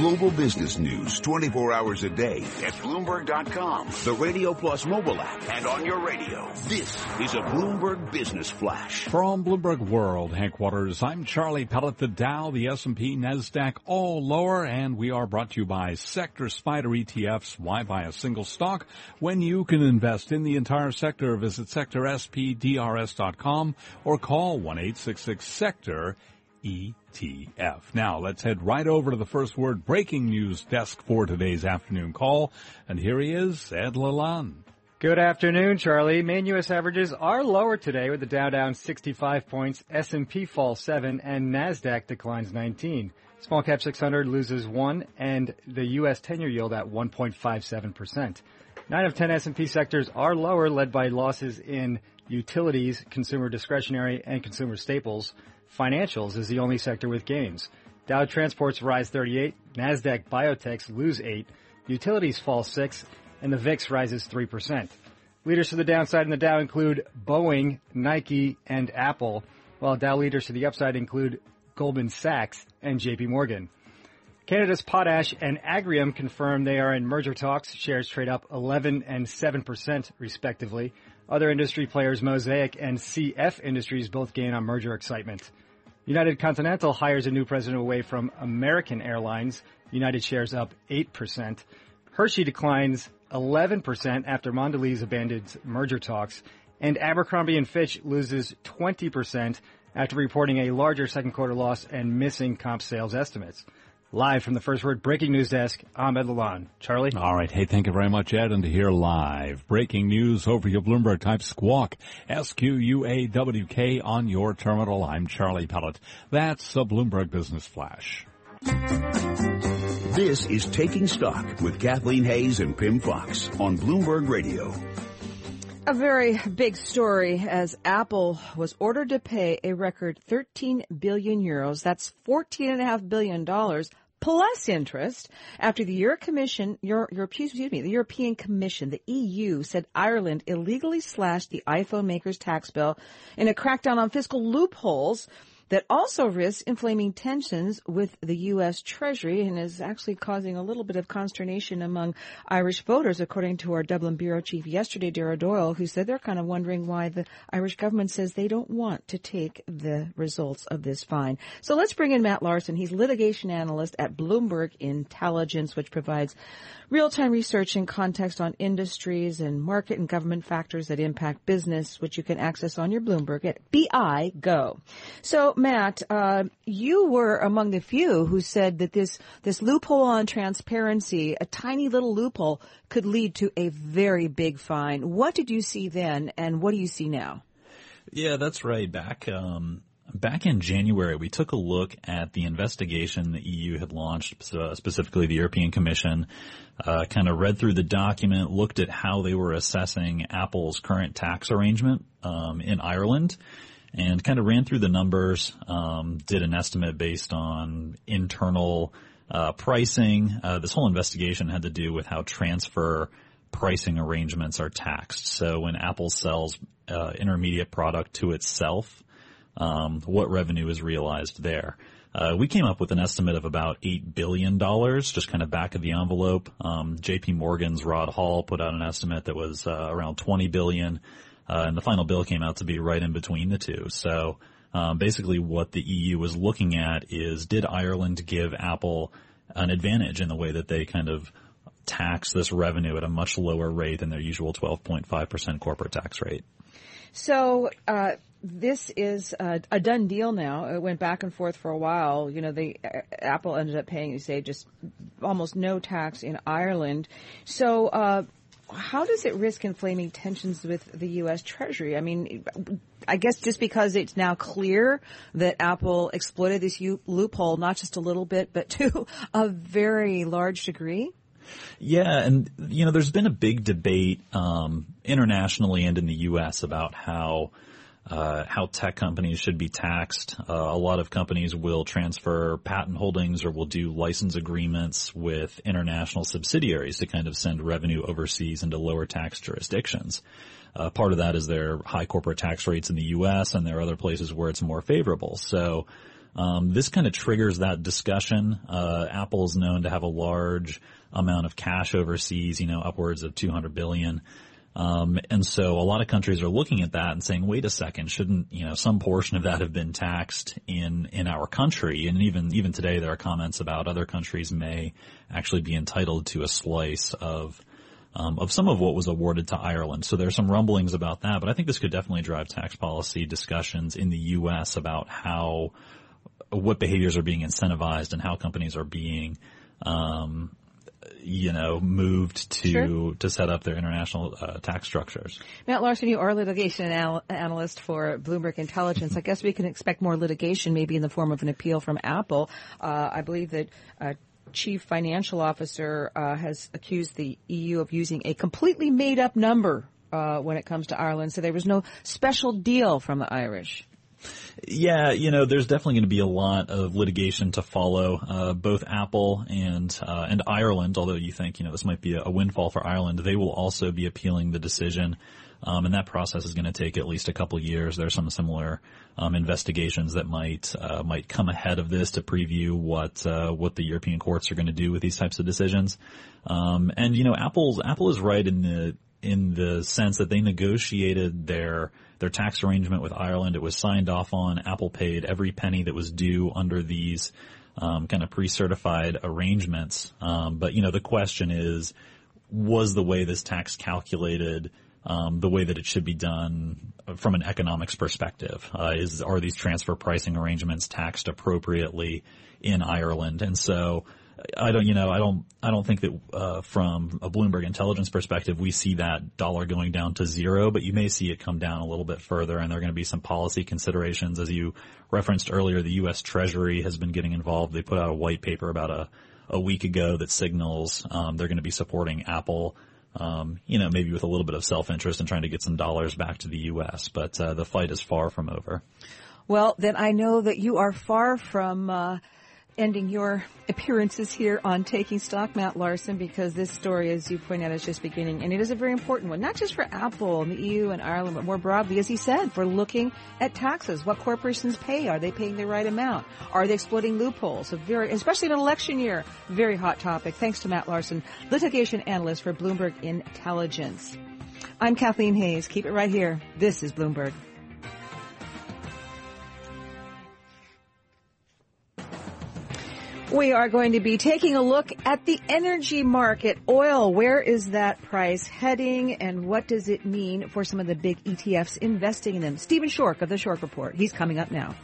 Global business news 24 hours a day at Bloomberg.com, the Radio Plus mobile app, and on your radio. This is a Bloomberg Business Flash. From Bloomberg World headquarters, I'm Charlie Pellet. The Dow, the S&P, NASDAQ, all lower, and we are brought to you by Sector SPDR ETFs. Why buy a single stock when you can invest in the entire sector? Visit sectorspdrs.com or call 1-866-SECTOR ETF. Now let's head right over to the first word breaking news desk for today's afternoon call. And here he is, Ed Lalonde. Good afternoon, Charlie. Main U.S. averages are lower today with the Dow down 65 points, S&P falls 7, and NASDAQ declines 19. Small cap 600 loses 1, and the U.S. 10-year yield at 1.57%. 9 of 10 S&P sectors are lower, led by losses in utilities, consumer discretionary, and consumer staples. Financials is the only sector with gains. Dow Transports rise 38, Nasdaq Biotechs lose 8, utilities fall 6, and the VIX rises 3%. Leaders to the downside in the Dow include Boeing, Nike, and Apple, while Dow leaders to the upside include Goldman Sachs and JP Morgan. Canada's Potash and Agrium confirm they are in merger talks. Shares trade up 11 and 7% respectively. Other industry players, Mosaic and CF Industries, both gain on merger excitement. United Continental hires a new president away from American Airlines. United shares up 8%. Hershey declines 11% after Mondelez abandons merger talks. And Abercrombie & Fitch loses 20% after reporting a larger second quarter loss and missing comp sales estimates. Live from the First Word Breaking News Desk, I'm Ed Lalonde. Charlie? All right. Hey, thank you very much, Ed. And to hear live breaking news over your Bloomberg type squawk, S-Q-U-A-W-K on your terminal. I'm Charlie Pellet. That's a Bloomberg Business Flash. This is Taking Stock with Kathleen Hays and Pimm Fox on Bloomberg Radio. A very big story as Apple was ordered to pay a record 13 billion euros. That's 14.5 billion dollars plus interest after the Euro Commission, Euro, excuse me, the European Commission, the EU said Ireland illegally slashed the iPhone maker's tax bill in a crackdown on fiscal loopholes that also risks inflaming tensions with the U.S. Treasury and is actually causing a little bit of consternation among Irish voters, according to our Dublin bureau chief yesterday, Dara Doyle, who said they're kind of wondering why the Irish government says they don't want to take the results of this fine. So let's bring in Matt Larson. He's litigation analyst at Bloomberg Intelligence, which provides real-time research and context on industries and market and government factors that impact business, which you can access on your Bloomberg at BI Go. So, Matt, uh, you were among the few who said that this this loophole on transparency, a tiny little loophole, could lead to a very big fine. What did you see then, and what do you see now? Yeah, that's right. Back um, Back in January, we took a look at the investigation the EU had launched, uh, specifically the European Commission, uh, kind of read through the document, looked at how they were assessing Apple's current tax arrangement um, in Ireland, and kind of ran through the numbers, um, did an estimate based on internal uh, pricing. Uh, this whole investigation had to do with how transfer pricing arrangements are taxed. So when Apple sells uh, intermediate product to itself, um, what revenue is realized there. Uh, we came up with an estimate of about eight billion dollars, just kind of back of the envelope. Um, J.P. Morgan's Rod Hall put out an estimate that was uh, around twenty billion, uh, and the final bill came out to be right in between the two. So um, basically, what the EU was looking at is did Ireland give Apple an advantage in the way that they kind of tax this revenue at a much lower rate than their usual 12.5% corporate tax rate. So, uh, this is a, a, done deal now. It went back and forth for a while. You know, the uh, Apple ended up paying, you say, just almost no tax in Ireland. So, uh, how does it risk inflaming tensions with the U.S. Treasury? I mean, I guess just because it's now clear that Apple exploited this loophole, not just a little bit, but to a very large degree. Yeah, and you know, there's been a big debate um, internationally and in the U.S. about how uh, how tech companies should be taxed. Uh, a lot of companies will transfer patent holdings or will do license agreements with international subsidiaries to kind of send revenue overseas into lower tax jurisdictions. Uh, part of that is their high corporate tax rates in the U.S. and there are other places where it's more favorable. So Um, this kind of triggers that discussion. Uh, Apple is known to have a large amount of cash overseas, you know, upwards of 200 billion. Um, and so a lot of countries are looking at that and saying, wait a second, shouldn't, you know, some portion of that have been taxed in, in our country? And even, even today there are comments about other countries may actually be entitled to a slice of, um, of some of what was awarded to Ireland. So there's some rumblings about that, but I think this could definitely drive tax policy discussions in the U.S. about how, what behaviors are being incentivized and how companies are being, um, you know, moved to sure. to set up their international uh, tax structures. Matt Larson, you are a litigation anal- analyst for Bloomberg Intelligence. I guess we can expect more litigation, maybe in the form of an appeal from Apple. Uh, I believe that. Uh, Chief Financial Officer uh, has accused the EU of using a completely made up number uh, when it comes to Ireland. So there was no special deal from the Irish. Yeah, you know, there's definitely going to be a lot of litigation to follow. Uh, both Apple and uh, and Ireland, although you think you know this might be a, windfall for Ireland, they will also be appealing the decision. Um, and that process is going to take at least a couple years. There are some similar um, investigations that might uh, might come ahead of this to preview what uh, what the European courts are going to do with these types of decisions. Um, and you know, Apple's Apple is right in the in the sense that they negotiated their their tax arrangement with Ireland. It was signed off on. Apple paid every penny that was due under these um, kind of pre-certified arrangements. Um, but you know, the question is, was the way this tax calculated um, the way that it should be done from an economics perspective? Uh, is are these transfer pricing arrangements taxed appropriately in Ireland? And so I don't, you know, I don't, I don't think that uh, from a Bloomberg intelligence perspective, we see that dollar going down to zero, but you may see it come down a little bit further, and there are going to be some policy considerations. As you referenced earlier, the U.S. Treasury has been getting involved. They put out a white paper about a a week ago that signals um, they're going to be supporting Apple. Um, you know, maybe with a little bit of self-interest in trying to get some dollars back to the U.S., but uh, the fight is far from over. Well, then I know that you are far from. Uh ending your appearances here on Taking Stock, Matt Larson, because this story, as you point out, is just beginning. And it is a very important one, not just for Apple and the EU and Ireland, but more broadly, as he said, for looking at taxes. What corporations pay? Are they paying the right amount? Are they exploiting loopholes? A very, especially in an election year, very hot topic. Thanks to Matt Larson, litigation analyst for Bloomberg Intelligence. I'm Kathleen Hays. Keep it right here. This is Bloomberg. We are going to be taking a look at the energy market. Oil, where is that price heading and what does it mean for some of the big ETFs investing in them? Stephen Schork of the Schork Report. He's coming up now.